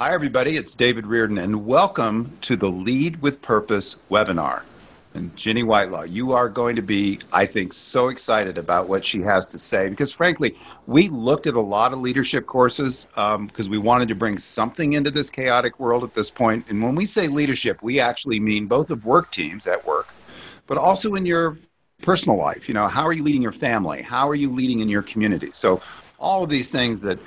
Hi, everybody. It's David Reardon, and welcome to the Lead with Purpose webinar. And Ginny Whitelaw, you are going to be, I think, so excited about what she has to say because, frankly, we looked at a lot of leadership courses because um, we wanted to bring something into this chaotic world at this point. And when we say leadership, we actually mean both of work teams at work, but also in your personal life. You know, how are you leading your family? How are you leading in your community? So, all of these things that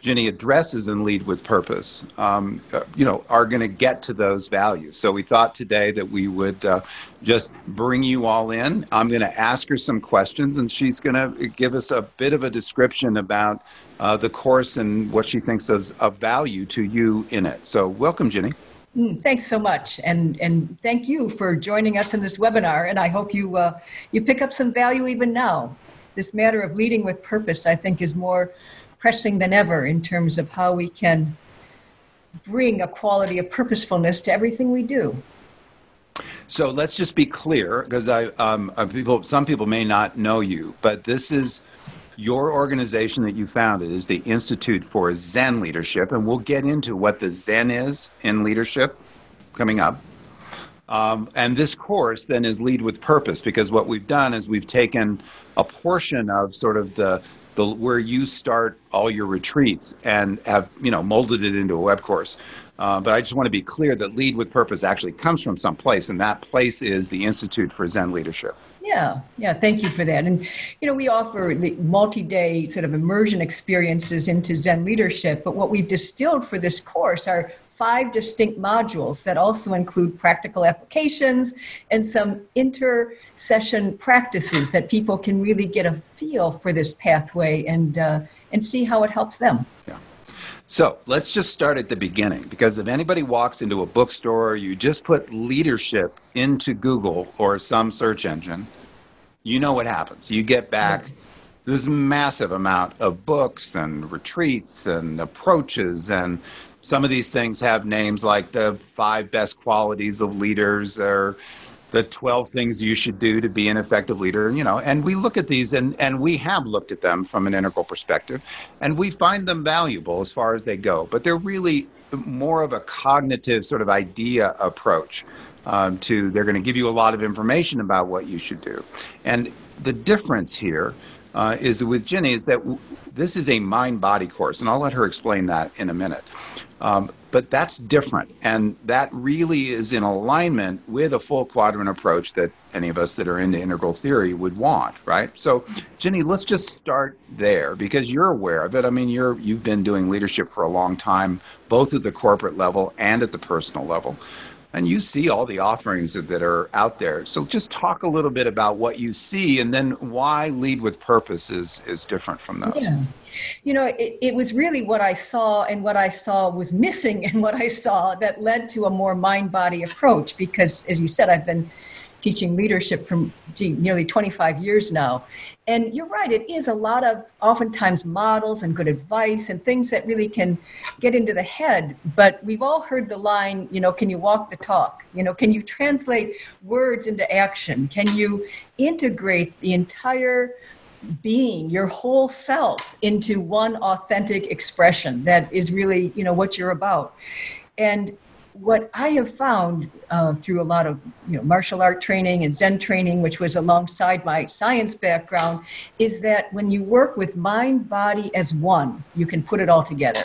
Ginny addresses and lead with purpose, um, you know, are going to get to those values. So we thought today that we would uh, just bring you all in. I'm going to ask her some questions, and she's going to give us a bit of a description about uh, the course and what she thinks is of value to you in it. So welcome, Ginny. Mm, thanks so much, and and thank you for joining us in this webinar. And I hope you uh, you pick up some value even now. This matter of leading with purpose, I think, is more pressing than ever in terms of how we can bring a quality of purposefulness to everything we do. So let's just be clear, because I um, uh, people, some people may not know you, but this is your organization that you founded is the Institute for Zen Leadership, and we'll get into what the Zen is in leadership coming up. Um, and this course then is Lead with Purpose, because what we've done is we've taken a portion of sort of the the where you start all your retreats and have you know molded it into a web course. Uh, but I just want to be clear that Lead with Purpose actually comes from some place, and that place is the Institute for Zen Leadership. Yeah, yeah, thank you for that. And, you know, we offer the multi day sort of immersion experiences into Zen leadership, but what we've distilled for this course are five distinct modules that also include practical applications and some inter session practices that people can really get a feel for this pathway and, uh, and see how it helps them. Yeah. So let's just start at the beginning because if anybody walks into a bookstore, you just put leadership into Google or some search engine, you know what happens. You get back this massive amount of books and retreats and approaches and some of these things have names like the five best qualities of leaders or the 12 things you should do to be an effective leader you know and we look at these and and we have looked at them from an integral perspective and we find them valuable as far as they go but they're really more of a cognitive sort of idea approach um, to they're going to give you a lot of information about what you should do and the difference here uh, is with Ginny is that w- this is a mind body course, and I'll let her explain that in a minute. Um, but that's different. And that really is in alignment with a full quadrant approach that any of us that are into integral theory would want, right? So, Ginny, let's just start there because you're aware of it. I mean, you're, you've been doing leadership for a long time, both at the corporate level and at the personal level and you see all the offerings that are out there. So just talk a little bit about what you see and then why lead with purpose is, is different from those. Yeah. You know, it, it was really what I saw and what I saw was missing and what I saw that led to a more mind body approach because as you said, I've been teaching leadership for gee, nearly 25 years now. And you're right, it is a lot of oftentimes models and good advice and things that really can get into the head. But we've all heard the line, you know, can you walk the talk? You know, can you translate words into action? Can you integrate the entire being your whole self into one authentic expression that is really you know what you're about and what I have found uh, through a lot of you know, martial art training and Zen training, which was alongside my science background, is that when you work with mind body as one, you can put it all together.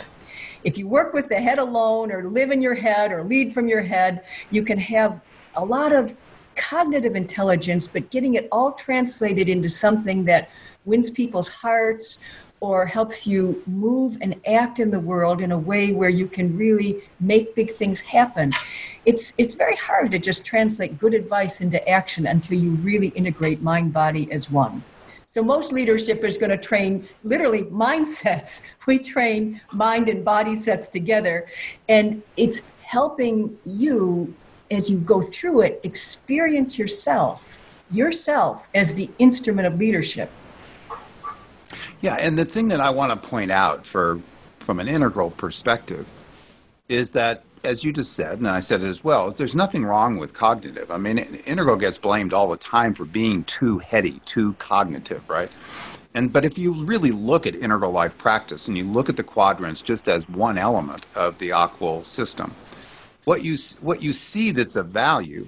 If you work with the head alone, or live in your head, or lead from your head, you can have a lot of cognitive intelligence, but getting it all translated into something that wins people's hearts or helps you move and act in the world in a way where you can really make big things happen. It's it's very hard to just translate good advice into action until you really integrate mind body as one. So most leadership is going to train literally mindsets. We train mind and body sets together and it's helping you as you go through it experience yourself yourself as the instrument of leadership yeah, and the thing that I want to point out for from an integral perspective is that as you just said, and I said it as well, there's nothing wrong with cognitive. I mean, integral gets blamed all the time for being too heady, too cognitive, right? And but if you really look at integral life practice and you look at the quadrants just as one element of the AQAL system, what you what you see that's of value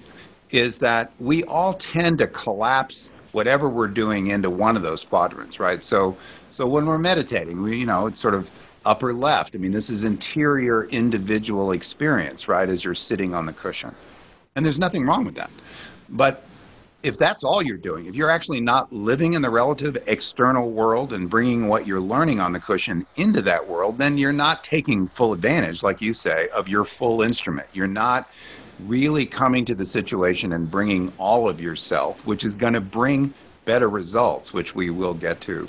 is that we all tend to collapse whatever we're doing into one of those quadrants, right? So so when we're meditating, we you know it's sort of upper left. I mean, this is interior individual experience, right? As you're sitting on the cushion, and there's nothing wrong with that, but if that's all you're doing, if you're actually not living in the relative external world and bringing what you're learning on the cushion into that world, then you're not taking full advantage, like you say, of your full instrument. You're not really coming to the situation and bringing all of yourself, which is going to bring better results, which we will get to,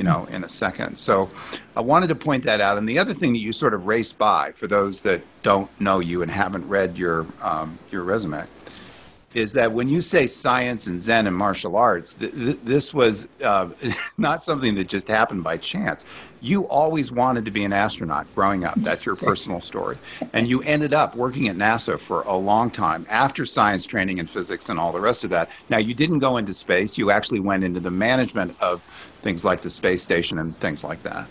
you know, in a second. So I wanted to point that out. And the other thing that you sort of race by for those that don't know you and haven't read your um, your resume is that when you say science and Zen and martial arts, th- th- this was uh, not something that just happened by chance. You always wanted to be an astronaut growing up. That's your personal story. And you ended up working at NASA for a long time after science training in physics and all the rest of that. Now, you didn't go into space, you actually went into the management of things like the space station and things like that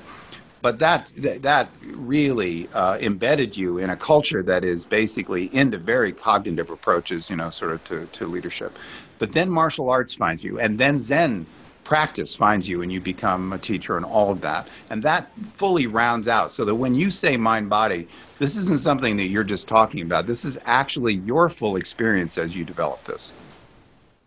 but that that really uh, embedded you in a culture that is basically into very cognitive approaches, you know, sort of to, to leadership. But then martial arts finds you, and then Zen practice finds you, and you become a teacher, and all of that, and that fully rounds out. So that when you say mind body, this isn't something that you're just talking about. This is actually your full experience as you develop this.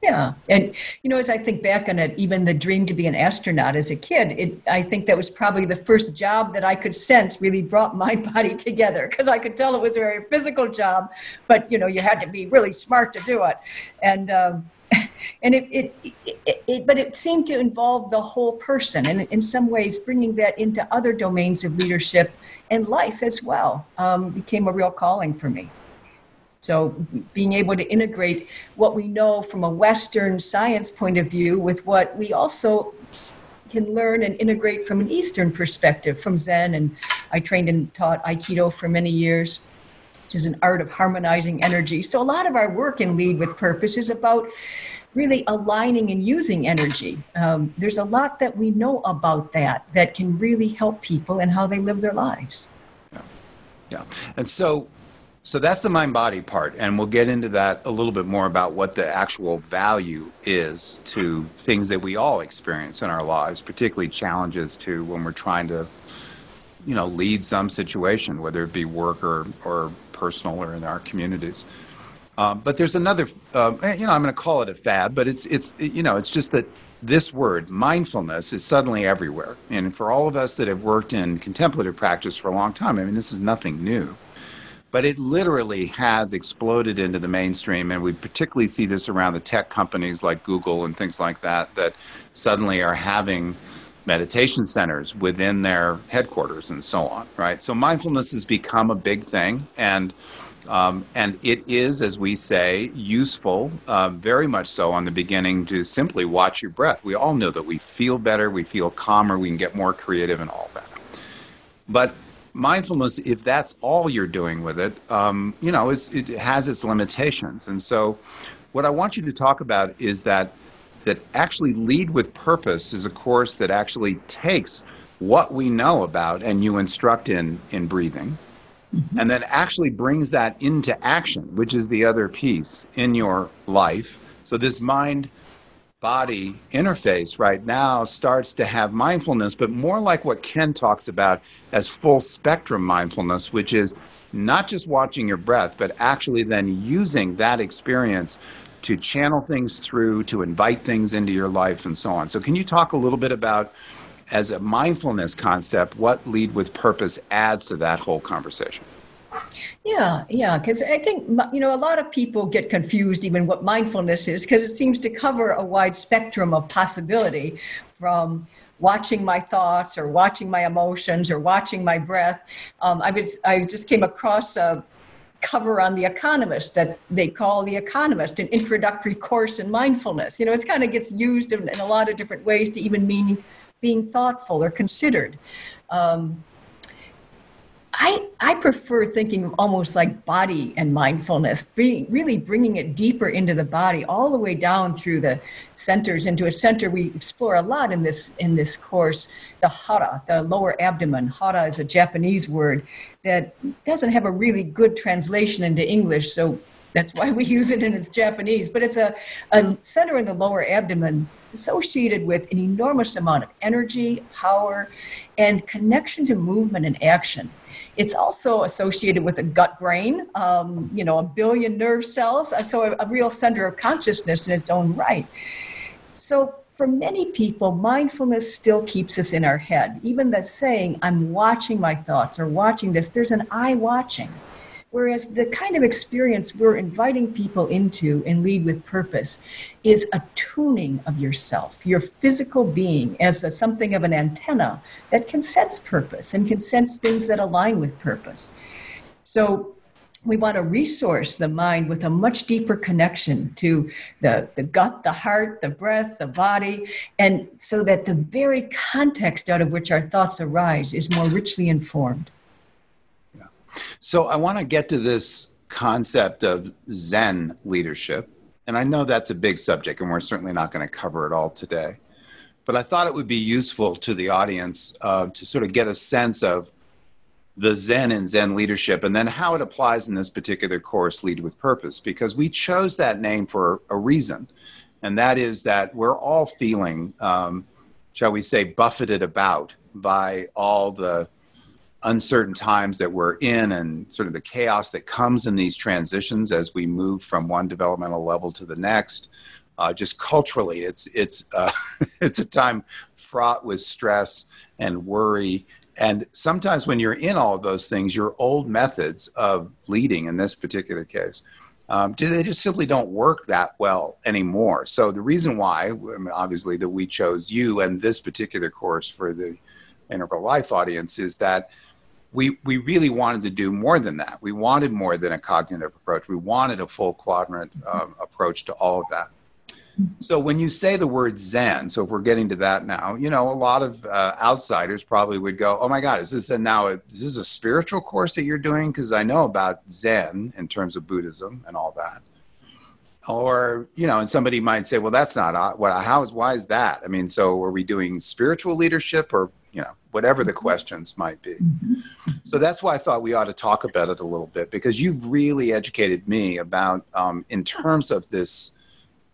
Yeah, and you know, as I think back on it, even the dream to be an astronaut as a kid, it, I think that was probably the first job that I could sense really brought my body together because I could tell it was a very physical job, but you know, you had to be really smart to do it, and um, and it, it, it, it, but it seemed to involve the whole person, and in some ways, bringing that into other domains of leadership and life as well um, became a real calling for me. So, being able to integrate what we know from a Western science point of view with what we also can learn and integrate from an Eastern perspective, from Zen. And I trained and taught Aikido for many years, which is an art of harmonizing energy. So, a lot of our work in Lead with Purpose is about really aligning and using energy. Um, there's a lot that we know about that that can really help people and how they live their lives. Yeah. yeah. And so, so that's the mind body part, and we'll get into that a little bit more about what the actual value is to things that we all experience in our lives, particularly challenges to when we're trying to, you know, lead some situation, whether it be work or, or personal or in our communities. Um, but there's another, uh, you know, I'm going to call it a fad, but it's it's you know, it's just that this word mindfulness is suddenly everywhere, and for all of us that have worked in contemplative practice for a long time, I mean, this is nothing new but it literally has exploded into the mainstream and we particularly see this around the tech companies like google and things like that that suddenly are having meditation centers within their headquarters and so on right so mindfulness has become a big thing and um, and it is, as we say, useful, uh, very much so on the beginning to simply watch your breath. We all know that we feel better, we feel calmer, we can get more creative and all that. But mindfulness, if that's all you're doing with it, um, you know, it has its limitations. And so, what I want you to talk about is that that actually lead with purpose is a course that actually takes what we know about and you instruct in in breathing mm-hmm. and then actually brings that into action which is the other piece in your life so this mind body interface right now starts to have mindfulness, but more like what Ken talks about as full spectrum mindfulness, which is not just watching your breath, but actually then using that experience to channel things through, to invite things into your life, and so on. So, can you talk a little bit about, as a mindfulness concept, what Lead with Purpose adds to that whole conversation? Yeah, yeah, because I think you know a lot of people get confused even what mindfulness is because it seems to cover a wide spectrum of possibility from watching my thoughts or watching my emotions or watching my breath. Um, I was I just came across a cover on the Economist that they call the Economist an introductory course in mindfulness. You know, it kind of gets used in, in, a lot of different ways to even mean being thoughtful or considered. Um, I, I prefer thinking almost like body and mindfulness, really bringing it deeper into the body, all the way down through the centers into a center we explore a lot in this in this course, the hara, the lower abdomen. Hara is a Japanese word that doesn't have a really good translation into English, so that's why we use it in its Japanese. But it's a, a center in the lower abdomen associated with an enormous amount of energy, power, and connection to movement and action. It's also associated with a gut brain, um, you know, a billion nerve cells, uh, so a, a real center of consciousness in its own right. So for many people, mindfulness still keeps us in our head. Even the saying, I'm watching my thoughts or watching this, there's an I watching. Whereas the kind of experience we're inviting people into and lead with purpose is a tuning of yourself, your physical being, as a, something of an antenna that can sense purpose and can sense things that align with purpose. So we want to resource the mind with a much deeper connection to the, the gut, the heart, the breath, the body, and so that the very context out of which our thoughts arise is more richly informed. So I want to get to this concept of Zen leadership. And I know that's a big subject, and we're certainly not going to cover it all today. But I thought it would be useful to the audience uh, to sort of get a sense of the Zen and Zen leadership, and then how it applies in this particular course, Lead with Purpose, because we chose that name for a reason. And that is that we're all feeling, um, shall we say, buffeted about by all the uncertain times that we're in and sort of the chaos that comes in these transitions as we move from one developmental level to the next. Uh, just culturally, it's it's uh, it's a time fraught with stress and worry. And sometimes when you're in all of those things, your old methods of leading, in this particular case, um, they just simply don't work that well anymore. So the reason why, obviously, that we chose you and this particular course for the integral life audience is that we we really wanted to do more than that. We wanted more than a cognitive approach. We wanted a full quadrant um, approach to all of that. So when you say the word Zen, so if we're getting to that now, you know, a lot of uh, outsiders probably would go, "Oh my God, is this a, now a, is this a spiritual course that you're doing?" Because I know about Zen in terms of Buddhism and all that. Or you know, and somebody might say, "Well, that's not uh, what. How is why is that?" I mean, so are we doing spiritual leadership or you know whatever the mm-hmm. questions might be mm-hmm. so that's why i thought we ought to talk about it a little bit because you've really educated me about um, in terms of this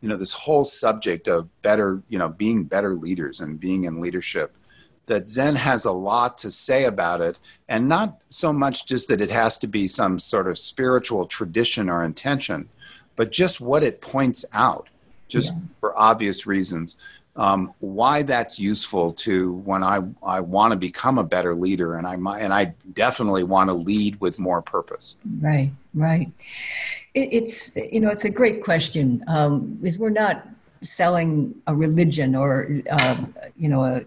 you know this whole subject of better you know being better leaders and being in leadership that zen has a lot to say about it and not so much just that it has to be some sort of spiritual tradition or intention but just what it points out just yeah. for obvious reasons um, why that's useful to when I, I want to become a better leader and I and I definitely want to lead with more purpose. Right, right. It, it's you know it's a great question. Um, is we're not selling a religion or uh, you know a,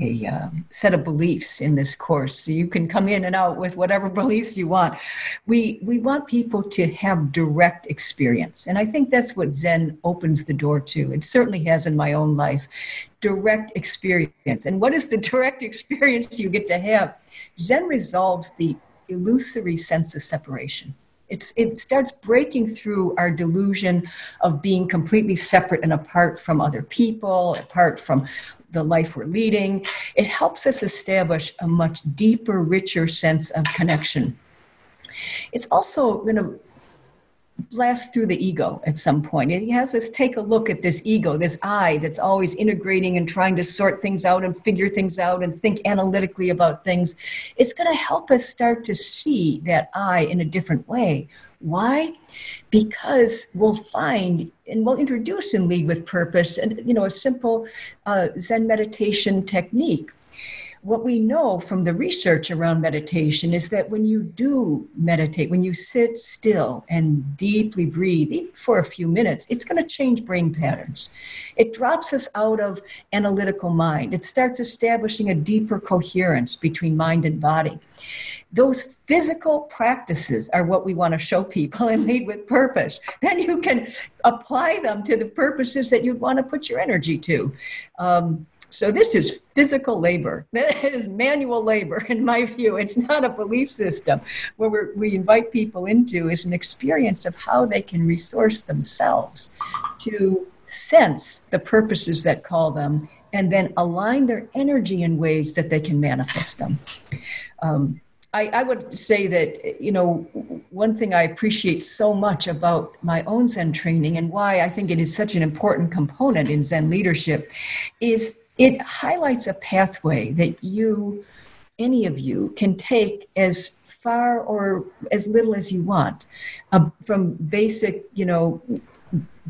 a uh, set of beliefs in this course. You can come in and out with whatever beliefs you want. We we want people to have direct experience, and I think that's what Zen opens the door to. It certainly has in my own life, direct experience. And what is the direct experience you get to have? Zen resolves the illusory sense of separation. It's, it starts breaking through our delusion of being completely separate and apart from other people, apart from the life we're leading. It helps us establish a much deeper, richer sense of connection. It's also going to blast through the ego at some point. He has us take a look at this ego, this I that's always integrating and trying to sort things out and figure things out and think analytically about things. It's going to help us start to see that I in a different way. Why? Because we'll find and we'll introduce in Lead with Purpose and you know a simple uh, Zen meditation technique what we know from the research around meditation is that when you do meditate, when you sit still and deeply breathe, even for a few minutes, it's going to change brain patterns. It drops us out of analytical mind. It starts establishing a deeper coherence between mind and body. Those physical practices are what we want to show people and lead with purpose. Then you can apply them to the purposes that you want to put your energy to. Um, So this is physical labor. That is manual labor, in my view. It's not a belief system. What we invite people into is an experience of how they can resource themselves to sense the purposes that call them and then align their energy in ways that they can manifest them. Um, I, I, would say that, you know, one thing I appreciate so much about my own Zen training and why I think it is such an important component in Zen leadership is it highlights a pathway that you, any of you, can take as far or as little as you want uh, from basic, you know,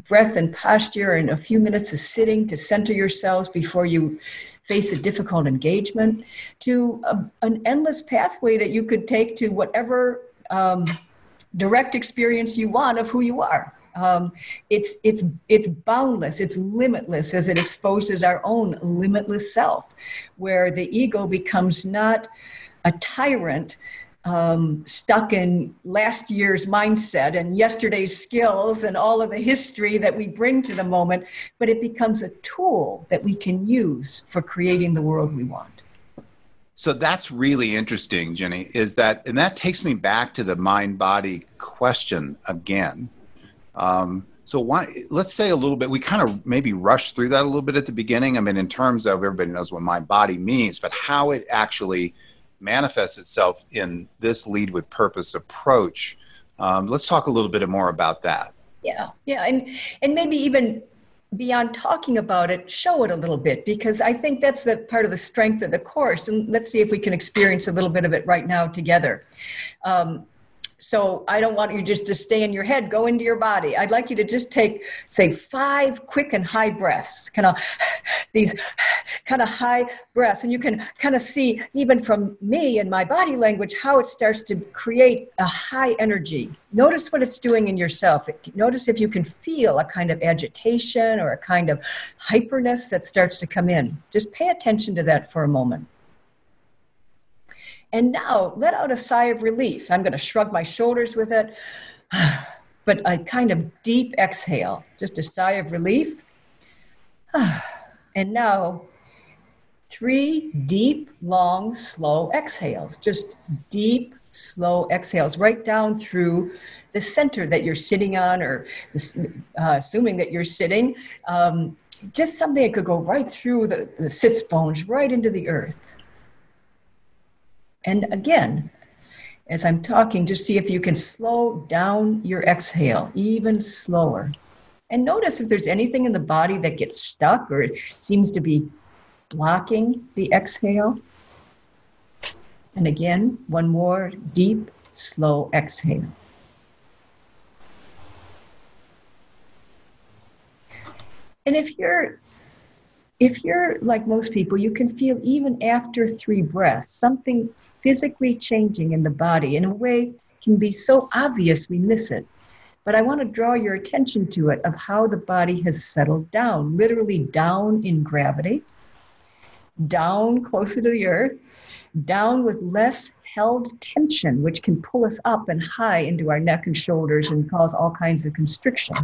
breath and posture and a few minutes of sitting to center yourselves before you face a difficult engagement to a, an endless pathway that you could take to whatever um, direct experience you want of who you are. Um, it's it's it's boundless it's limitless as it exposes our own limitless self where the ego becomes not a tyrant um, stuck in last year's mindset and yesterday's skills and all of the history that we bring to the moment, but it becomes a tool that we can use for creating the world we want. So that's really interesting, Ginny, is that, and that takes me back to the mind body question again. Um, so why, let's say a little bit, we kind of maybe rushed through that a little bit at the beginning. I mean, in terms of everybody knows what mind body means, but how it actually manifests itself in this lead with purpose approach. Um, let's talk a little bit more about that. Yeah, yeah, and and maybe even beyond talking about it, show it a little bit because I think that's the part of the strength of the course. And let's see if we can experience a little bit of it right now together. Um, so I don't want you just to stay in your head, go into your body. I'd like you to just take, say, five quick and high breaths, kind of these kind of high breaths. And you can kind of see, even from me and my body language, how it starts to create a high energy. Notice what it's doing in yourself. Notice if you can feel a kind of agitation or a kind of hyperness that starts to come in. Just pay attention to that for a moment. And now let out a sigh of relief. I'm going to shrug my shoulders with it, but a kind of deep exhale, just a sigh of relief. And now three deep, long, slow exhales, just deep, slow exhales right down through the center that you're sitting on, or uh, assuming that you're sitting. Um, just something that could go right through the, the sits bones, right into the earth. And again, as I'm talking, just see if you can slow down your exhale even slower. And notice if there's anything in the body that gets stuck or seems to be blocking the exhale. And again, one more deep, slow exhale. And if you're if you're like most people, you can feel even after three breaths something physically changing in the body in a way can be so obvious we miss it. But I want to draw your attention to it of how the body has settled down, literally down in gravity, down closer to the earth, down with less held tension, which can pull us up and high into our neck and shoulders and cause all kinds of constriction.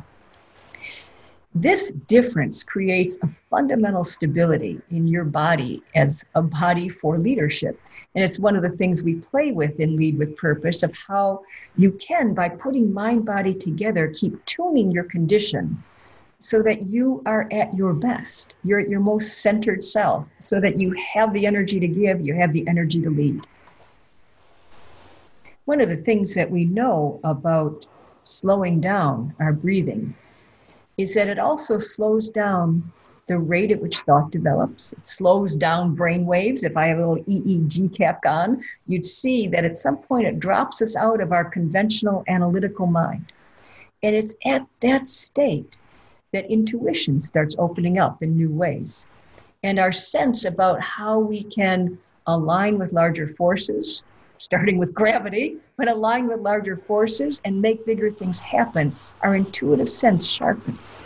This difference creates a fundamental stability in your body as a body for leadership. And it's one of the things we play with in Lead with Purpose of how you can, by putting mind body together, keep tuning your condition so that you are at your best. You're at your most centered self, so that you have the energy to give, you have the energy to lead. One of the things that we know about slowing down our breathing is that it also slows down the rate at which thought develops. It slows down brain waves. If I have a little EEG cap on, you'd see that at some point it drops us out of our conventional analytical mind. And it's at that state that intuition starts opening up in new ways. And our sense about how we can align with larger forces, starting with gravity, but align with larger forces and make bigger things happen, our intuitive sense sharpens.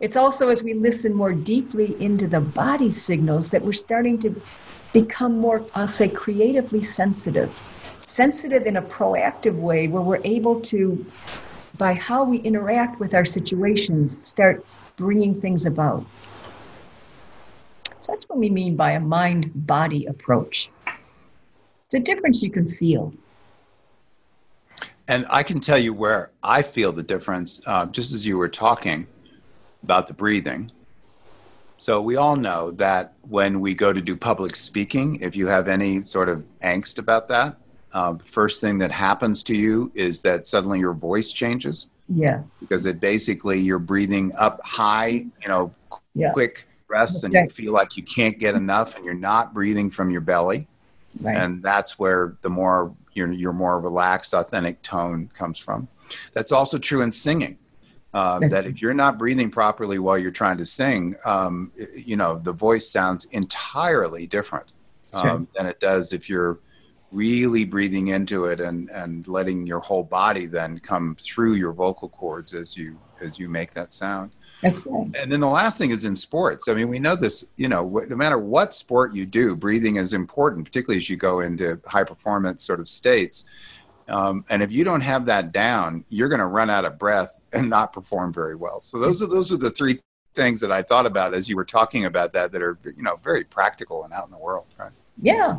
It's also as we listen more deeply into the body signals that we're starting to become more, I'll say, creatively sensitive. Sensitive in a proactive way where we're able to, by how we interact with our situations, start bringing things about. So that's what we mean by a mind body approach. It's a difference you can feel. And I can tell you where I feel the difference, uh, just as you were talking about the breathing. So, we all know that when we go to do public speaking, if you have any sort of angst about that, um, first thing that happens to you is that suddenly your voice changes. Yeah. Because it basically you're breathing up high, you know, yeah. quick breaths, and you feel like you can't get enough, and you're not breathing from your belly. Right. And that's where the more your your more relaxed, authentic tone comes from. That's also true in singing. Uh, that if you're not breathing properly while you're trying to sing, um, you know the voice sounds entirely different um, sure. than it does if you're really breathing into it and and letting your whole body then come through your vocal cords as you as you make that sound. That's right. And then the last thing is in sports. I mean, we know this, you know, no matter what sport you do, breathing is important, particularly as you go into high performance sort of states. Um, and if you don't have that down, you're going to run out of breath and not perform very well. So those are those are the three things that I thought about as you were talking about that that are you know very practical and out in the world, right? Yeah.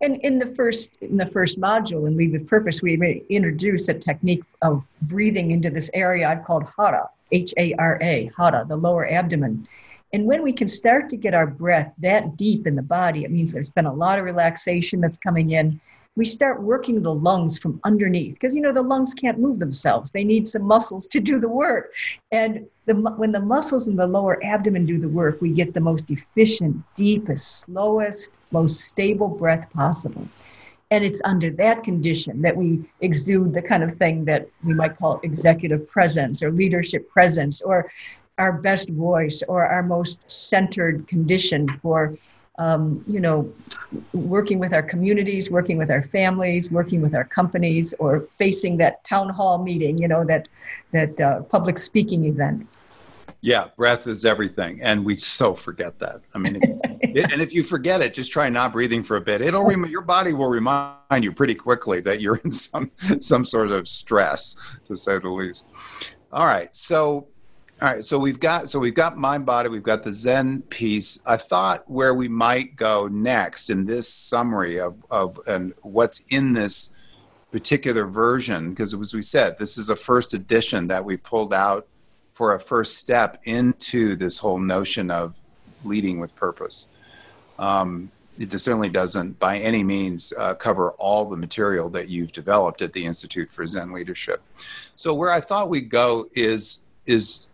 And in the first in the first module in Lead with Purpose, we introduce a technique of breathing into this area I've called Hara, H A R A, Hara, the lower abdomen. And when we can start to get our breath that deep in the body, it means there's been a lot of relaxation that's coming in. We start working the lungs from underneath because you know the lungs can't move themselves. They need some muscles to do the work. And the, when the muscles in the lower abdomen do the work, we get the most efficient, deepest, slowest, most stable breath possible. And it's under that condition that we exude the kind of thing that we might call executive presence or leadership presence or our best voice or our most centered condition for um, you know working with our communities working with our families working with our companies or facing that town hall meeting you know that that uh, public speaking event yeah, breath is everything, and we so forget that. I mean, it, and if you forget it, just try not breathing for a bit. It'll rem- your body will remind you pretty quickly that you're in some some sort of stress, to say the least. All right, so all right, so we've got so we've got mind body, we've got the Zen piece. I thought where we might go next in this summary of of and what's in this particular version, because as we said, this is a first edition that we've pulled out for a first step into this whole notion of leading with purpose. Um, it certainly doesn't, by any means, uh, cover all the material that you've developed at the Institute for Zen Leadership. So, where I thought we'd go is is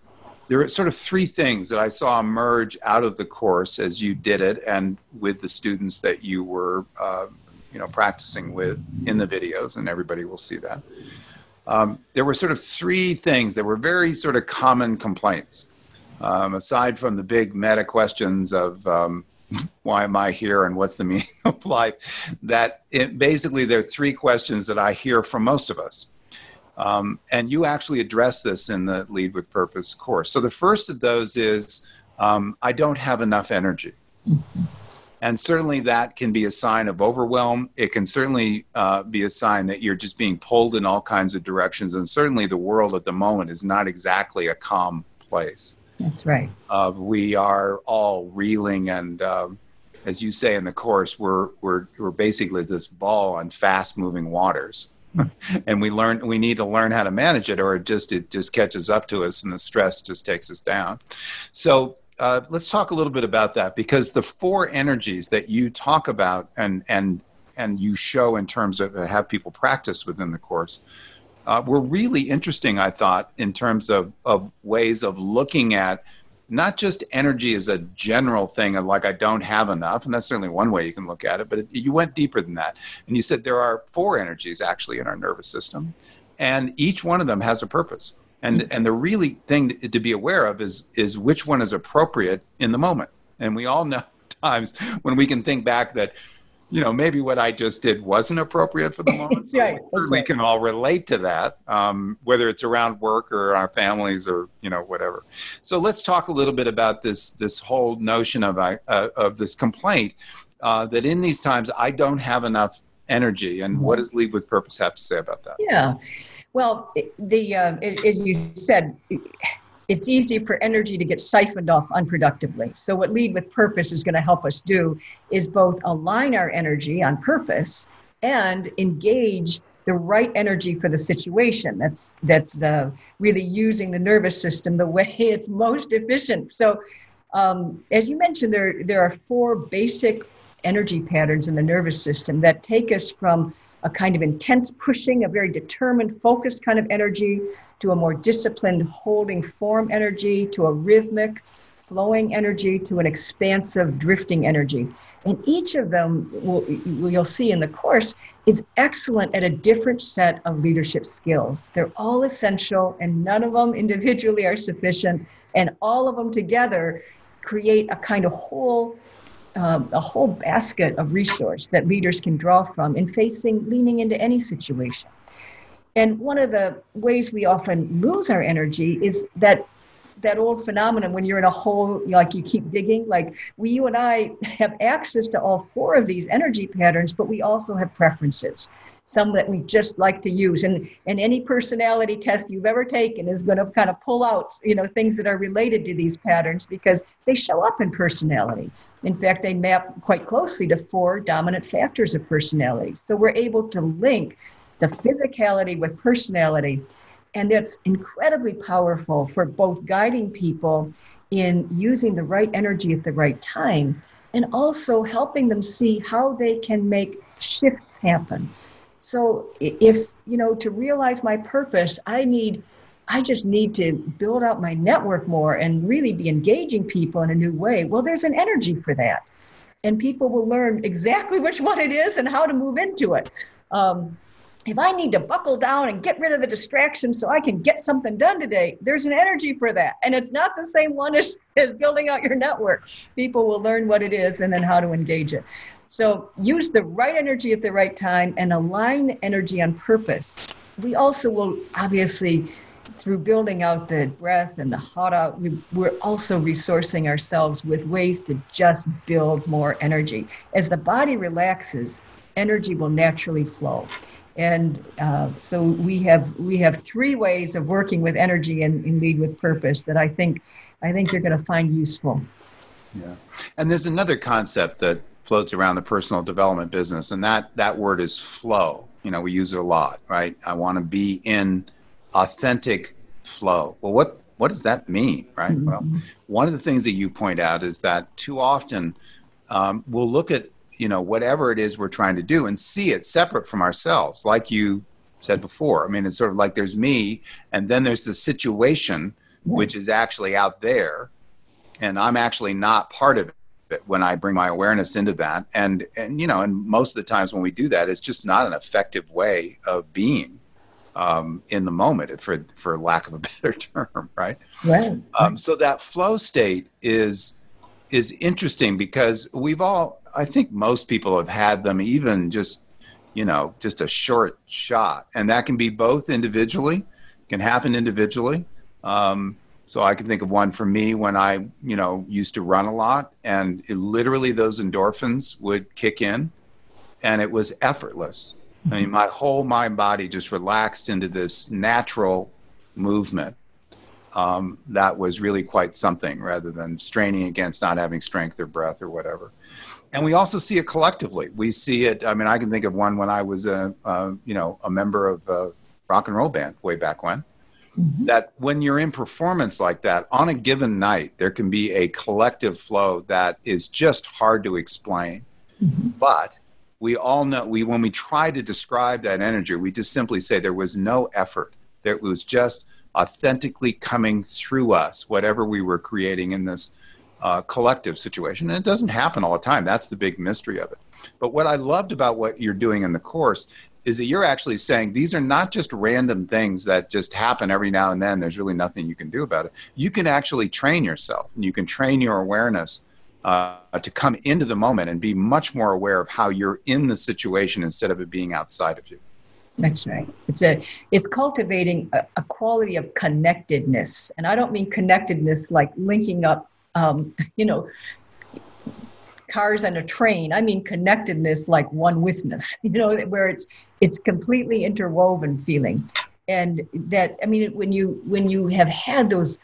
there are sort of three things that I saw emerge out of the course as you did it, and with the students that you were, uh, you know, practicing with in the videos, and everybody will see that um, there were sort of three things that were very sort of common complaints. Um, aside from the big meta questions of um, why am I here and what's the meaning of life, that it, basically there are three questions that I hear from most of us. Um, and you actually address this in the Lead with Purpose course. So the first of those is um, I don't have enough energy. And certainly that can be a sign of overwhelm. It can certainly uh, be a sign that you're just being pulled in all kinds of directions. And certainly the world at the moment is not exactly a calm place. That's right. Uh, we are all reeling, and um, as you say in the course, we're, we're, we're basically this ball on fast moving waters. and we learn we need to learn how to manage it or it just it just catches up to us and the stress just takes us down so uh, let's talk a little bit about that because the four energies that you talk about and and and you show in terms of uh, have people practice within the course uh, were really interesting. I thought in terms of of ways of looking at not just energy as a general thing of like I don't have enough, and that's certainly one way you can look at it. But it, you went deeper than that, and you said there are four energies actually in our nervous system, and each one of them has a purpose. And and the really thing to be aware of is is which one is appropriate in the moment. And we all know times when we can think back that you know maybe what I just did wasn't appropriate for the moment. So right. we can all relate to that, um, whether it's around work or our families or you know whatever. So let's talk a little bit about this this whole notion of uh, of this complaint uh, that in these times I don't have enough energy. And what does Lead with Purpose have to say about that? Yeah. Well, the uh, as you said, it's easy for energy to get siphoned off unproductively. So, what Lead with Purpose is going to help us do is both align our energy on purpose and engage the right energy for the situation. That's that's uh, really using the nervous system the way it's most efficient. So, um, as you mentioned, there there are four basic energy patterns in the nervous system that take us from a kind of intense pushing, a very determined, focused kind of energy, to a more disciplined holding form energy, to a rhythmic flowing energy, to an expansive drifting energy. And each of them, will, you'll see in the course, is excellent at a different set of leadership skills. They're all essential, and none of them individually are sufficient, and all of them together create a kind of whole um, a whole basket of resource that leaders can draw from in facing leaning into any situation. And one of the ways we often lose our energy is that that old phenomenon when you're in a hole, like you keep digging. Like we, you and I have access to all four of these energy patterns, but we also have preferences some that we just like to use. And, and any personality test you've ever taken is going to kind of pull out, you know, things that are related to these patterns because they show up in personality. In fact, they map quite closely to four dominant factors of personality. So we're able to link the physicality with personality. And that's incredibly powerful for both guiding people in using the right energy at the right time and also helping them see how they can make shifts happen. So if, you know, to realize my purpose, I need I just need to build out my network more and really be engaging people in a new way. Well, there's an energy for that. And people will learn exactly which one it is and how to move into it. Um, if I need to buckle down and get rid of the distractions so I can get something done today, there's an energy for that. And it's not the same one as, as building out your network. People will learn what it is and then how to engage it. So use the right energy at the right time and align energy on purpose. We also will obviously, through building out the breath and the hara, we, we're also resourcing ourselves with ways to just build more energy. As the body relaxes, energy will naturally flow. And uh, so we have we have three ways of working with energy and, and lead with purpose that I think I think you're going to find useful. Yeah, and there's another concept that floats around the personal development business, and that that word is flow. You know, we use it a lot, right? I want to be in authentic flow. Well, what what does that mean, right? Mm-hmm. Well, one of the things that you point out is that too often um, we'll look at you know whatever it is we're trying to do and see it separate from ourselves, like you said before. I mean, it's sort of like there's me, and then there's the situation, which is actually out there, and I'm actually not part of it when I bring my awareness into that. And, and, you know, and most of the times when we do that, it's just not an effective way of being um, in the moment, for, for lack of a better term, right? Right. Um, so that flow state is, is interesting because we've all, I think most people have had them even just, you know, just a short shot. And that can be both individually, can happen individually. Um, so I can think of one for me when I, you know, used to run a lot and it, literally those endorphins would kick in and it was effortless. I mean, my whole mind body just relaxed into this natural movement. Um, that was really quite something rather than straining against not having strength or breath or whatever. And we also see it collectively. We see it. I mean, I can think of one when I was a, a you know, a member of a rock and roll band way back when Mm-hmm. That when you're in performance like that on a given night, there can be a collective flow that is just hard to explain. Mm-hmm. But we all know we when we try to describe that energy, we just simply say there was no effort. There was just authentically coming through us, whatever we were creating in this uh, collective situation. And it doesn't happen all the time. That's the big mystery of it. But what I loved about what you're doing in the course is that you're actually saying these are not just random things that just happen every now and then. There's really nothing you can do about it. You can actually train yourself and you can train your awareness uh, to come into the moment and be much more aware of how you're in the situation instead of it being outside of you. That's right. It's a it's cultivating a, a quality of connectedness, and I don't mean connectedness like linking up, um, you know, cars and a train. I mean connectedness like one witness, you know, where it's it's completely interwoven feeling. And that I mean when you when you have had those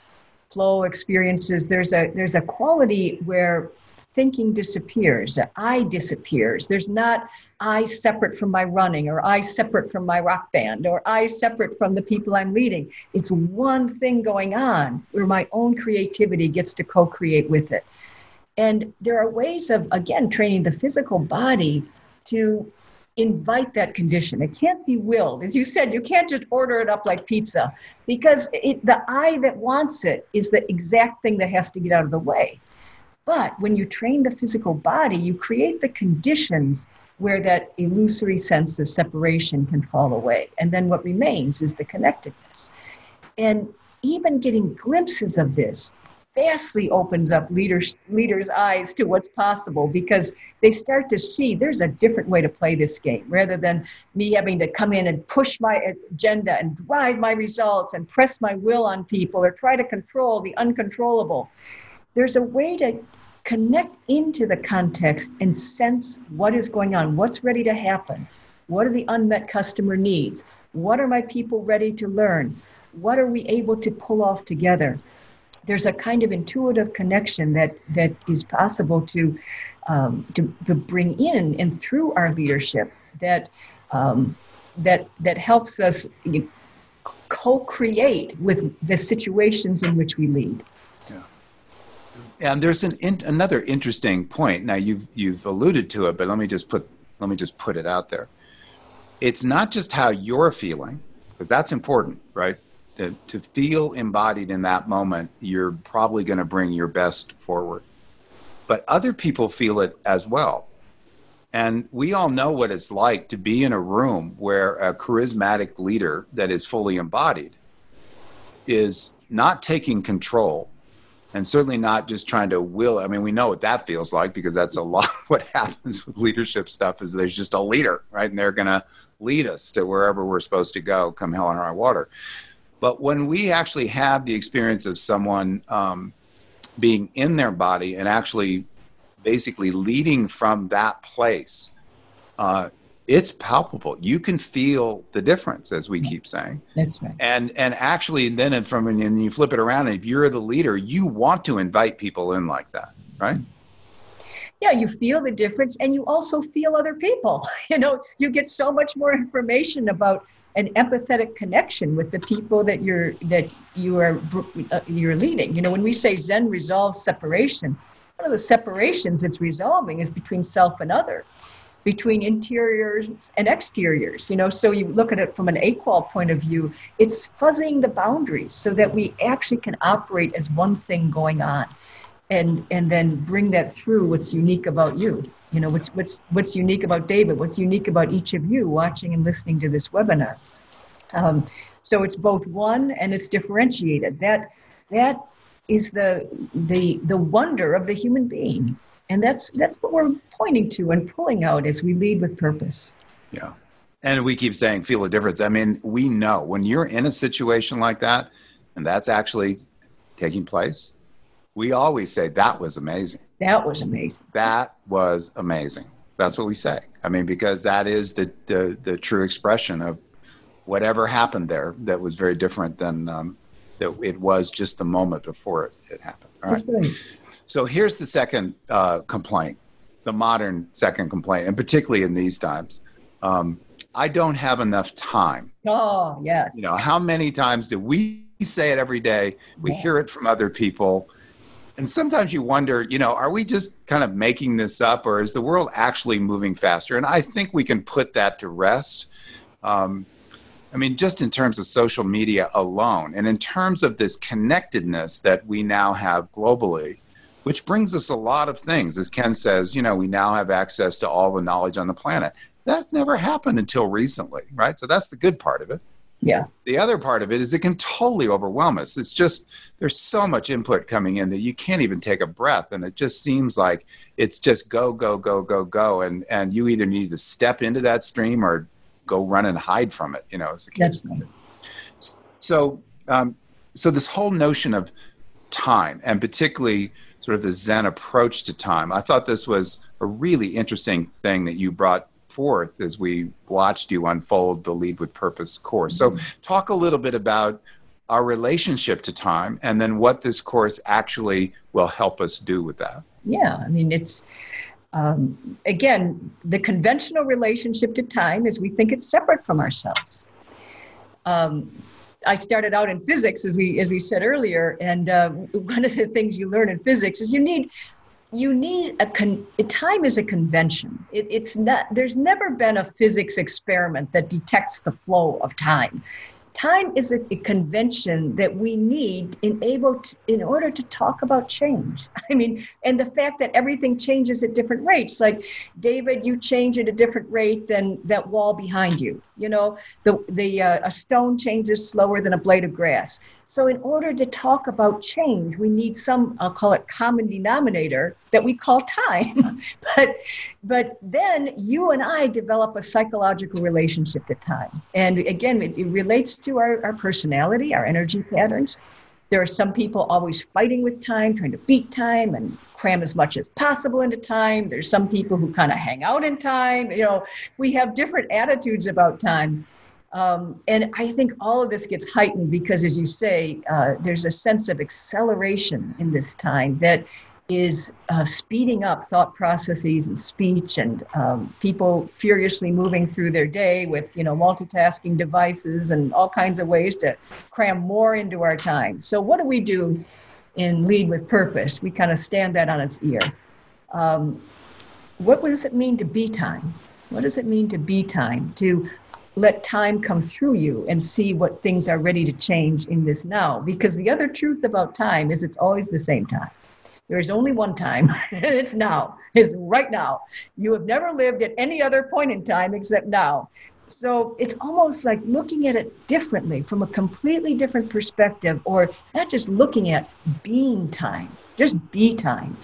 flow experiences, there's a there's a quality where thinking disappears, I disappears. There's not I separate from my running, or I separate from my rock band, or I separate from the people I'm leading. It's one thing going on where my own creativity gets to co create with it. And there are ways of, again, training the physical body to invite that condition. It can't be willed. As you said, you can't just order it up like pizza because it, the I that wants it is the exact thing that has to get out of the way. But when you train the physical body, you create the conditions where that illusory sense of separation can fall away. And then what remains is the connectedness. And even getting glimpses of this vastly opens up leaders leaders eyes to what's possible because they start to see there's a different way to play this game rather than me having to come in and push my agenda and drive my results and press my will on people or try to control the uncontrollable there's a way to connect into the context and sense what is going on, what's ready to happen, what are the unmet customer needs, what are my people ready to learn, what are we able to pull off together. There's a kind of intuitive connection that that is possible to um, to, to bring in and through our leadership that um, that that helps us co-create with the situations in which we lead. Yeah. And there's an in, another interesting point. Now you've you've alluded to it, but let me just put let me just put it out there. It's not just how you're feeling, because that's important, right? To, to feel embodied in that moment, you're probably going to bring your best forward. But other people feel it as well. And we all know what it's like to be in a room where a charismatic leader that is fully embodied is not taking control and certainly not just trying to will i mean we know what that feels like because that's a lot what happens with leadership stuff is there's just a leader right and they're going to lead us to wherever we're supposed to go come hell or high water but when we actually have the experience of someone um, being in their body and actually basically leading from that place uh, it's palpable. You can feel the difference, as we keep saying. That's right. And and actually, then and from and you flip it around, and if you're the leader, you want to invite people in like that, right? Yeah, you feel the difference, and you also feel other people. You know, you get so much more information about an empathetic connection with the people that you're that you are uh, you're leading. You know, when we say Zen resolves separation, one of the separations it's resolving is between self and other between interiors and exteriors you know so you look at it from an AQAL point of view it's fuzzing the boundaries so that we actually can operate as one thing going on and and then bring that through what's unique about you. You know what's what's what's unique about david? What's unique about each of you watching and listening to this webinar? Um, so it's both one and it's differentiated. That that is the the the wonder of the human being. And that's that's what we're pointing to and pulling out as we lead with purpose. Yeah. And we keep saying feel a difference. I mean we know when you're in a situation like that and that's actually taking place we always say that was amazing that was amazing that was amazing that's what we say i mean because that is the the, the true expression of whatever happened there that was very different than um, that it was just the moment before it, it happened all right. right. So here's the second uh, complaint, the modern second complaint, and particularly in these times. Um, I don't have enough time. Oh, yes. You know, how many times do we say it every day? We yeah. hear it from other people. And sometimes you wonder, you know, are we just kind of making this up or is the world actually moving faster? And I think we can put that to rest. Um, I mean, just in terms of social media alone, and in terms of this connectedness that we now have globally, which brings us a lot of things. As Ken says, you know, we now have access to all the knowledge on the planet. That's never happened until recently, right? So that's the good part of it. Yeah. The other part of it is it can totally overwhelm us. It's just there's so much input coming in that you can't even take a breath, and it just seems like it's just go, go, go, go, go, and and you either need to step into that stream or go run and hide from it. You know, as the case. Right. So, um, so this whole notion of time, and particularly sort of the Zen approach to time. I thought this was a really interesting thing that you brought forth as we watched you unfold the Lead with Purpose course. So, talk a little bit about our relationship to time and then what this course actually will help us do with that. Yeah, I mean, it's um, again, the conventional relationship to time is we think it's separate from ourselves. Um, I started out in physics, as we as we said earlier, and uh, one of the things you learn in physics is you need you need a con- time is a convention. It, it's not. There's never been a physics experiment that detects the flow of time time is a, a, convention that we need in able to, in order to talk about change i mean and the fact that everything changes at different rates like david you change at a different rate than that wall behind you you know the the uh, a stone changes slower than a blade of grass so in order to talk about change we need some i'll call it common denominator that we call time but but then you and I develop a psychological relationship to time. And again, it, it relates to our, our personality, our energy patterns. There are some people always fighting with time, trying to beat time and cram as much as possible into time. There's some people who kind of hang out in time. You know, we have different attitudes about time. Um, and I think all of this gets heightened because, as you say, uh, there's a sense of acceleration in this time that is uh, speeding up thought processes and speech and um, people furiously moving through their day with you know multitasking devices and all kinds of ways to cram more into our time. So what do we do in lead with purpose? We kind of stand that on its ear. Um, what does it mean to be time? What does it mean to be time? To let time come through you and see what things are ready to change in this now. Because the other truth about time is it's always the same time there is only one time, and it's now. It's right now. You have never lived at any other point in time except now. So it's almost like looking at it differently from a completely different perspective, or not just looking at being time, just be time.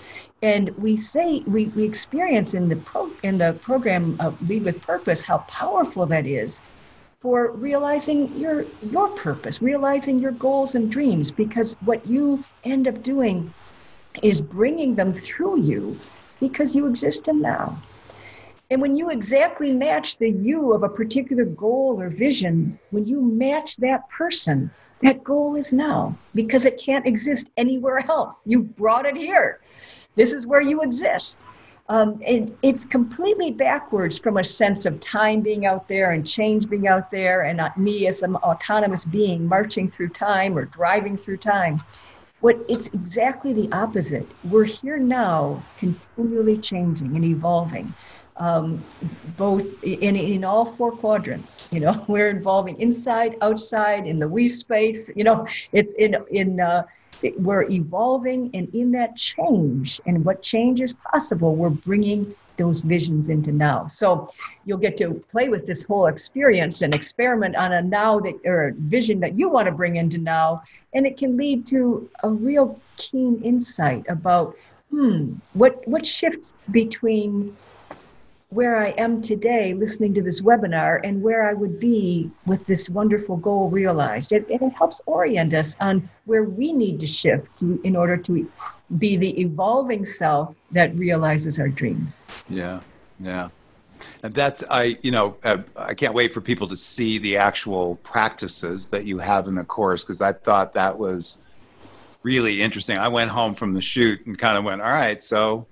And we say we, we experience in the pro, in the program of Lead with Purpose how powerful that is for realizing your your purpose, realizing your goals and dreams. Because what you end up doing is bringing them through you because you exist in now. And when you exactly match the you of a particular goal or vision, when you match that person, that goal is now because it can't exist anywhere else. You brought it here. This is where you exist. Um, and it's completely backwards from a sense of time being out there and change being out there and not me as an autonomous being marching through time or driving through time. What it's exactly the opposite. We're here now, continually changing and evolving. Um, both in, in all four quadrants. You know, we're involving inside, outside, in the we space. You know, it's in in uh, we're evolving, and in that change and what change is possible, we're bringing those visions into now. So you'll get to play with this whole experience and experiment on a now that or vision that you want to bring into now, and it can lead to a real keen insight about hmm, what what shifts between where I am today listening to this webinar and where I would be with this wonderful goal realized. It, it helps orient us on where we need to shift to, in order to be the evolving self that realizes our dreams. Yeah, yeah. And that's I, you know, uh, I can't wait for people to see the actual practices that you have in the course because I thought that was really interesting. I went home from the shoot and kind of went, all right, so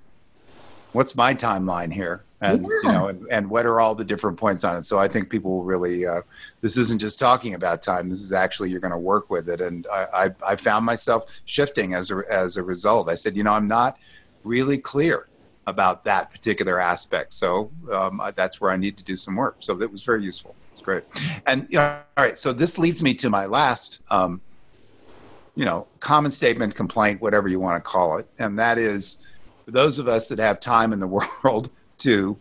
what's my timeline here? And yeah. you know and, and, what are all the different points on it. So i think people will really uh, this isn't just talking about time. This is actually you're going to work with it. And I, I, I found myself shifting as a as a result. I said you know i'm not really clear about that particular aspect. So um, that's where i need to do some work. So that was very useful. It's great. And you know, all right. So this leads me to my last um, you know common statement complaint whatever you want to call it. And that is for those of us that have time in the world to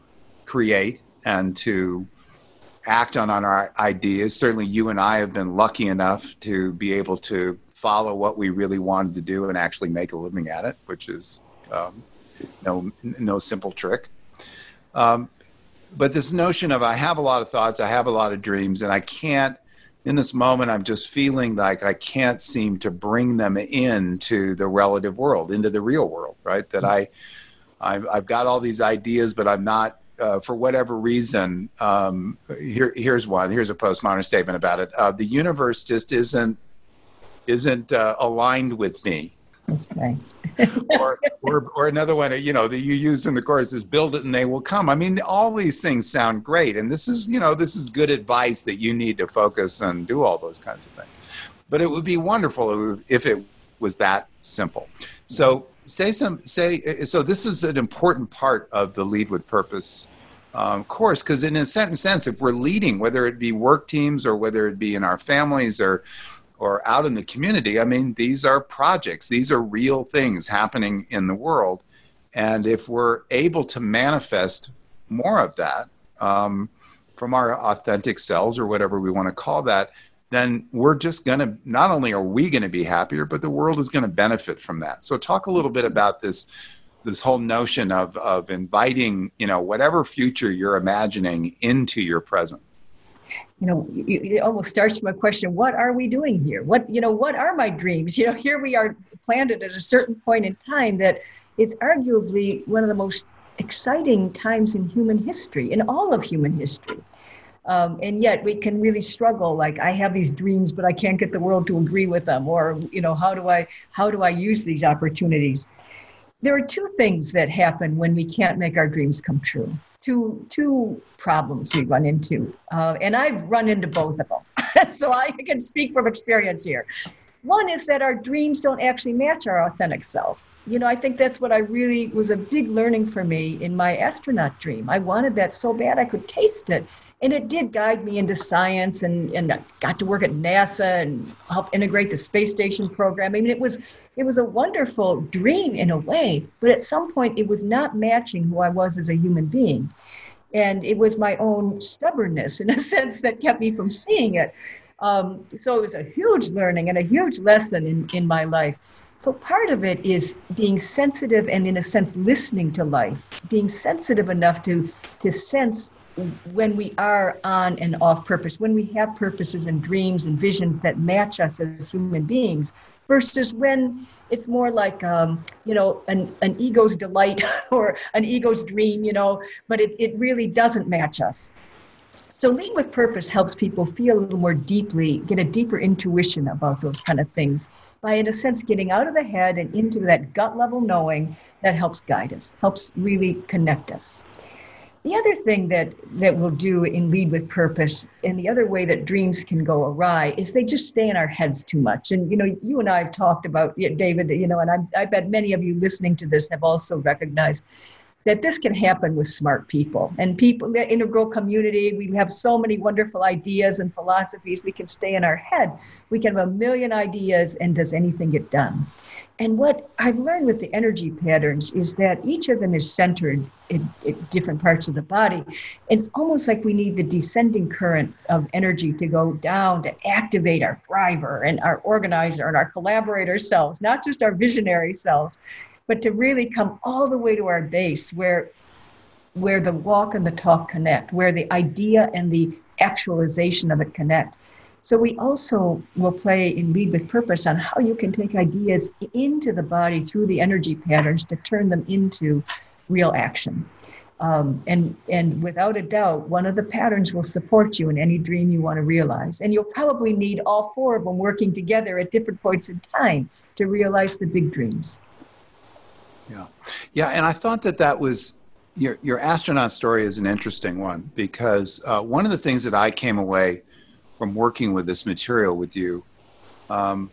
create and to act on, on our ideas. Certainly, you and I have been lucky enough to be able to follow what we really wanted to do and actually make a living at it, which is um, no no simple trick. Um, but this notion of I have a lot of thoughts, I have a lot of dreams, and I can't. In this moment, I'm just feeling like I can't seem to bring them into the relative world, into the real world, right? That I I've, I've got all these ideas, but I'm not uh, for whatever reason, um, here, here's one. Here's a postmodern statement about it. Uh, the universe just isn't isn't uh, aligned with me. That's right. or, or, or another one, you know, that you used in the course is build it and they will come. I mean, all these things sound great. And this is, you know, this is good advice that you need to focus and do all those kinds of things. But it would be wonderful if it was that simple. So say some, say, so this is an important part of the lead with purpose um, course because in a certain sense if we're leading whether it be work teams or whether it be in our families or or out in the community. I mean, these are projects, these are real things happening in the world. And if we're able to manifest more of that um, from our authentic selves or whatever we want to call that, then we're just going to, not only are we going to be happier, but the world is going to benefit from that. So, talk a little bit about this this whole notion of of inviting you know whatever future you're imagining into your present you know, it almost starts from a question, what are we doing here? What, you know, what are my dreams? You know, here we are planted at a certain point in time that is arguably one of the most exciting times in human history, in all of human history. Um, and yet we can really struggle like i have these dreams but i can't get the world to agree with them or you know how do i how do i use these opportunities there are two things that happen when we can't make our dreams come true two two problems we run into, uh, and I've run into both of them, so I can speak from experience here. One is that our dreams don't actually match our authentic self. You know, I think that's what I really was a big learning for me in my astronaut dream. I wanted that so bad I could taste it. And it did guide me into science and, and I got to work at NASA and help integrate the space station program. I mean, it was it was a wonderful dream in a way, but at some point it was not matching who I was as a human being. And it was my own stubbornness, in a sense, that kept me from seeing it. Um, so it was a huge learning and a huge lesson in, in my life. So part of it is being sensitive and, in a sense, listening to life, being sensitive enough to, to sense when we are on and off purpose, when we have purposes and dreams and visions that match us as human beings, versus when it's more like um, you know an, an ego's delight or an ego's dream you know but it, it really doesn't match us. So lead with purpose helps people feel a little more deeply get a deeper intuition about those kind of things by in a sense getting out of the head and into that gut level knowing that helps guide us helps really connect us the other thing that that we'll do in lead with purpose and the other way that dreams can go awry is they just stay in our heads too much. And you know you and i have talked about david you know and I, I bet many of you listening to this have also recognized that this can happen with smart people. And people in the integral community we have so many wonderful ideas and philosophies we can stay in our head. We can have a million ideas and does anything get done and what I've learned with the energy patterns is that each of them is centered in, in, different parts of the body. It's almost like we need the descending current of energy to go down to activate our thriver and our organizer and our collaborator selves, not just our visionary selves, but to really come all the way to our base where where the walk and the talk connect, where the idea and the actualization of it connect. So we also will play in Lead with Purpose on how you can take ideas into the body through the energy patterns to turn them into real action. Um, and and without a doubt, one of the patterns will support you in any dream you want to realize. And you'll probably need all four of them working together at different points in time to realize the big dreams. Yeah, yeah, and I thought that that was your your astronaut story is an interesting one because uh, one of the things that I came away from working with this material with you um,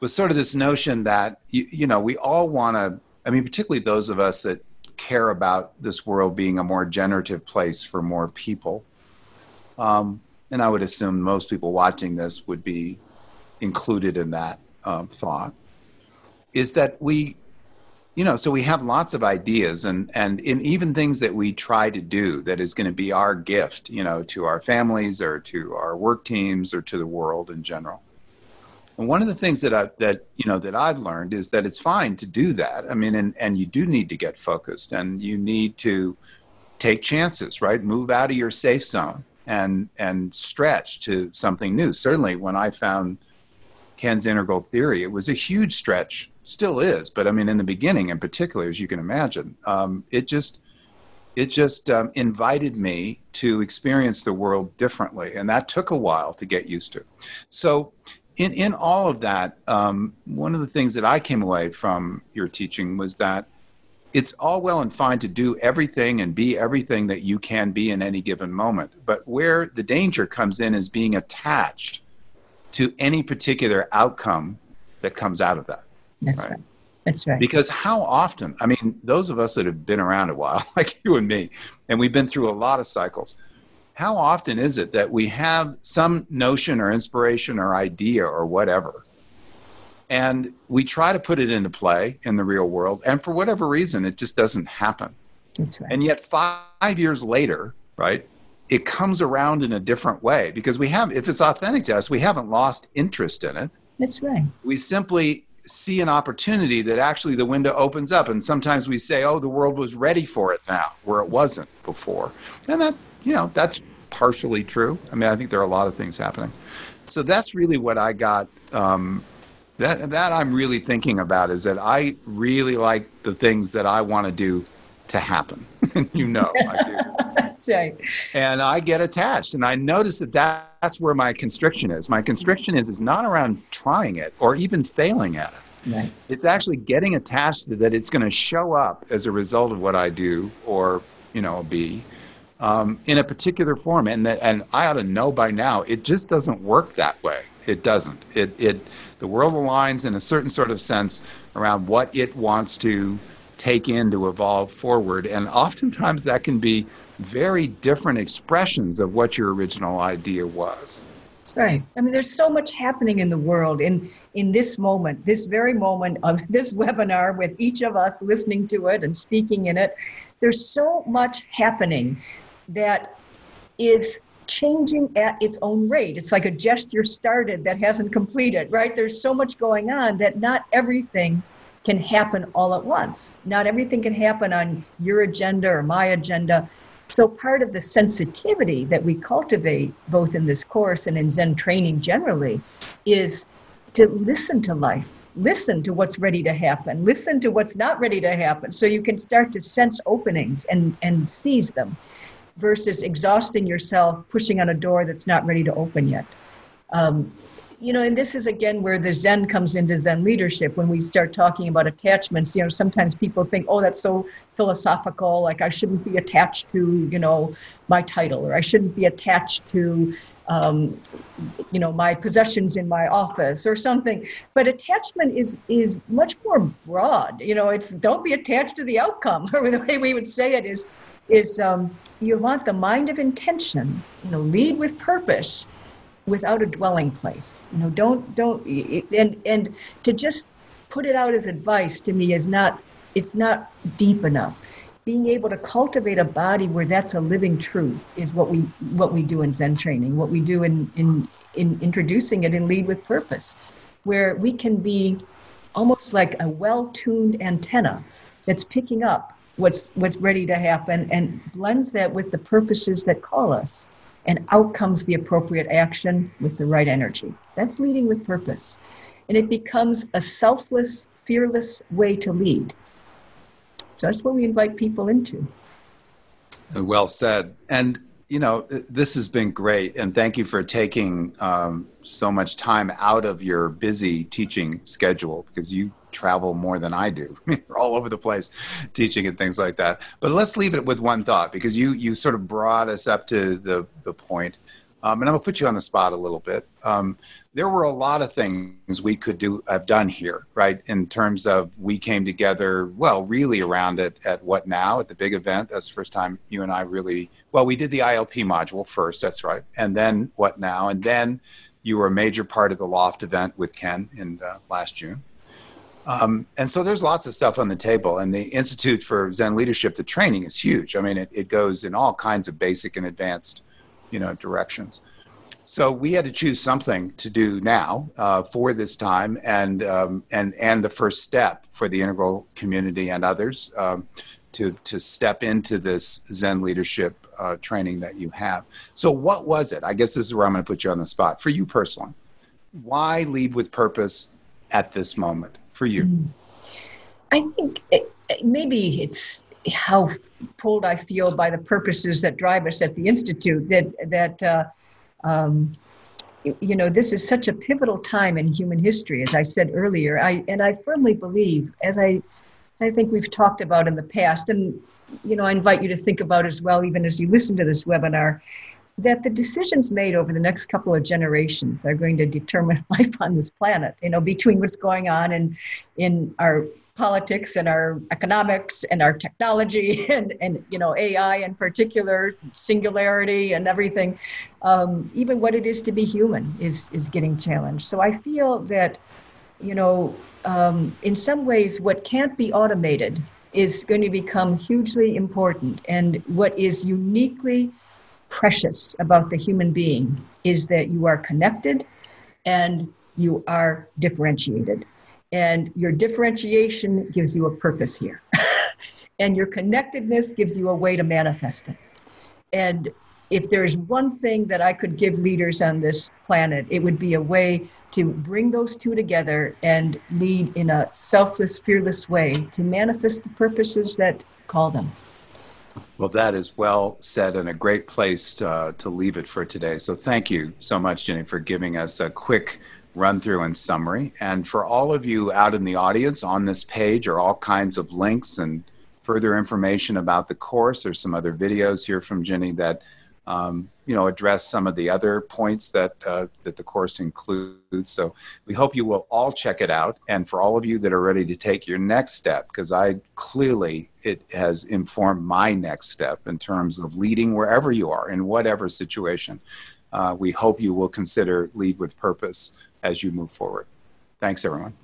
was sort of this notion that you, you know we all want to i mean particularly those of us that care about this world being a more generative place for more people um, and i would assume most people watching this would be included in that um, thought is that we you know so we have lots of ideas and and in even things that we try to do that is going to be our gift you know to our families or to our work teams or to the world in general and one of the things that I that you know that I've learned is that it's fine to do that. I mean, and and you do need to get focused, and you need to take chances, right? Move out of your safe zone and and stretch to something new. Certainly, when I found Ken's integral theory, it was a huge stretch still is, but I mean, in the beginning, in particular, as you can imagine, um, it just it just um, invited me to experience the world differently, and that took a while to get used to. So, in in all of that, um, one of the things that I came away from your teaching was that it's all well and fine to do everything and be everything that you can be in any given moment. But where the danger comes in is being attached to any particular outcome that comes out of that. That's right. right. That's right. Because how often, I mean, those of us that have been around a while, like you and me, and we've been through a lot of cycles, how often is it that we have some notion or inspiration or idea or whatever, and we try to put it into play in the real world, and for whatever reason, it just doesn't happen. That's right. And yet, five years later, right, it comes around in a different way because we have, if it's authentic to us, we haven't lost interest in it. That's right. We simply see an opportunity that actually the window opens up. And sometimes we say, oh, the world was ready for it now, where it wasn't before. And that, you know, that's partially true. I mean, I think there are a lot of things happening. So that's really what I got. Um, that, that I'm really thinking about is that I really like the things that I want to do to happen. and you know, I do. that's right. And I get attached, and I notice that, that that's where my constriction is. My constriction is is not around trying it or even failing at it. Right. It's actually getting attached to that it's going to show up as a result of what I do or you know be um, in a particular form, and that and I ought to know by now it just doesn't work that way. It doesn't. It it the world aligns in a certain sort of sense around what it wants to take in to evolve forward. And oftentimes that can be very different expressions of what your original idea was. That's right. I mean, there's so much happening in the world in in this moment, this very moment of this webinar, with each of us listening to it and speaking in it. There's so much happening that is changing at its own rate. It's like a gesture started that hasn't completed, right? There's so much going on that not everything can happen all at once. Not everything can happen on your agenda or my agenda. So, part of the sensitivity that we cultivate, both in this course and in Zen training generally, is to listen to life, listen to what's ready to happen, listen to what's not ready to happen, so you can start to sense openings and, and seize them versus exhausting yourself pushing on a door that's not ready to open yet. Um, you know, and this is again where the Zen comes into Zen leadership. When we start talking about attachments, you know, sometimes people think, oh, that's so philosophical. Like I shouldn't be attached to, you know, my title, or I shouldn't be attached to, um, you know, my possessions in my office or something. But attachment is is much more broad. You know, it's don't be attached to the outcome, or the way we would say it is, is um, you want the mind of intention. You know, lead with purpose without a dwelling place. You know, don't don't and and to just put it out as advice to me is not it's not deep enough. Being able to cultivate a body where that's a living truth is what we what we do in Zen training. What we do in in in introducing it in lead with purpose, where we can be almost like a well-tuned antenna that's picking up what's what's ready to happen and blends that with the purposes that call us and out comes the appropriate action with the right energy. That's leading with purpose. And it becomes a selfless, fearless way to lead. So that's what we invite people into. Well said. And, you know, this has been great. And thank you for taking um, so much time out of your busy teaching schedule because you travel more than I do. We're all over the place teaching and things like that. But let's leave it with one thought because you you sort of brought us up to the the point. Um, and I'm gonna put you on the spot a little bit. Um, there were a lot of things we could do have done here, right? In terms of we came together, well, really around it at what now at the big event. That's the first time you and I really well, we did the ILP module first. That's right, and then what now, and then you were a major part of the Loft event with Ken in uh, last June. Um, and so there's lots of stuff on the table. And the Institute for Zen Leadership, the training is huge. I mean, it, it goes in all kinds of basic and advanced, you know, directions. So we had to choose something to do now uh, for this time, and um, and and the first step for the integral community and others um, to to step into this Zen leadership uh, training that you have. So what was it? I guess this is where I'm going to put you on the spot for you personally. Why lead with purpose at this moment? for you? Mm. I think it, maybe it's how pulled I feel by the purposes that drive us at the institute. That that uh, um, you know, this is such a pivotal time in human history, as I said earlier. I and I firmly believe, as I, I think we've talked about in the past, and you know, I invite you to think about as well, even as you listen to this webinar, that the decisions made over the next couple of generations are going to determine life on this planet. You know, between what's going on in in our politics and our economics and our technology and, and you know AI in particular, singularity and everything, um, even what it is to be human is is getting challenged. So I feel that you know um, in some ways what can't be automated is going to become hugely important, and what is uniquely precious about the human being is that you are connected and you are differentiated and your differentiation gives you a purpose here. and your connectedness gives you a way to manifest it. And if there's one thing that I could give leaders on this planet, it would be a way to bring those two together and lead in a selfless, fearless way to manifest the purposes that call them. Well, that is well said and a great place uh, to leave it for today. So, thank you so much, Ginny, for giving us a quick run through and summary. And for all of you out in the audience, on this page are all kinds of links and further information about the course. There's some other videos here from Ginny that um, you know address some of the other points that uh, that the course includes. So we hope you will all check it out. And for all of you that are ready to take your next step, because I clearly it has informed my next step in terms of leading wherever you are in whatever situation. Uh, we hope you will consider lead with purpose as you move forward. Thanks, everyone.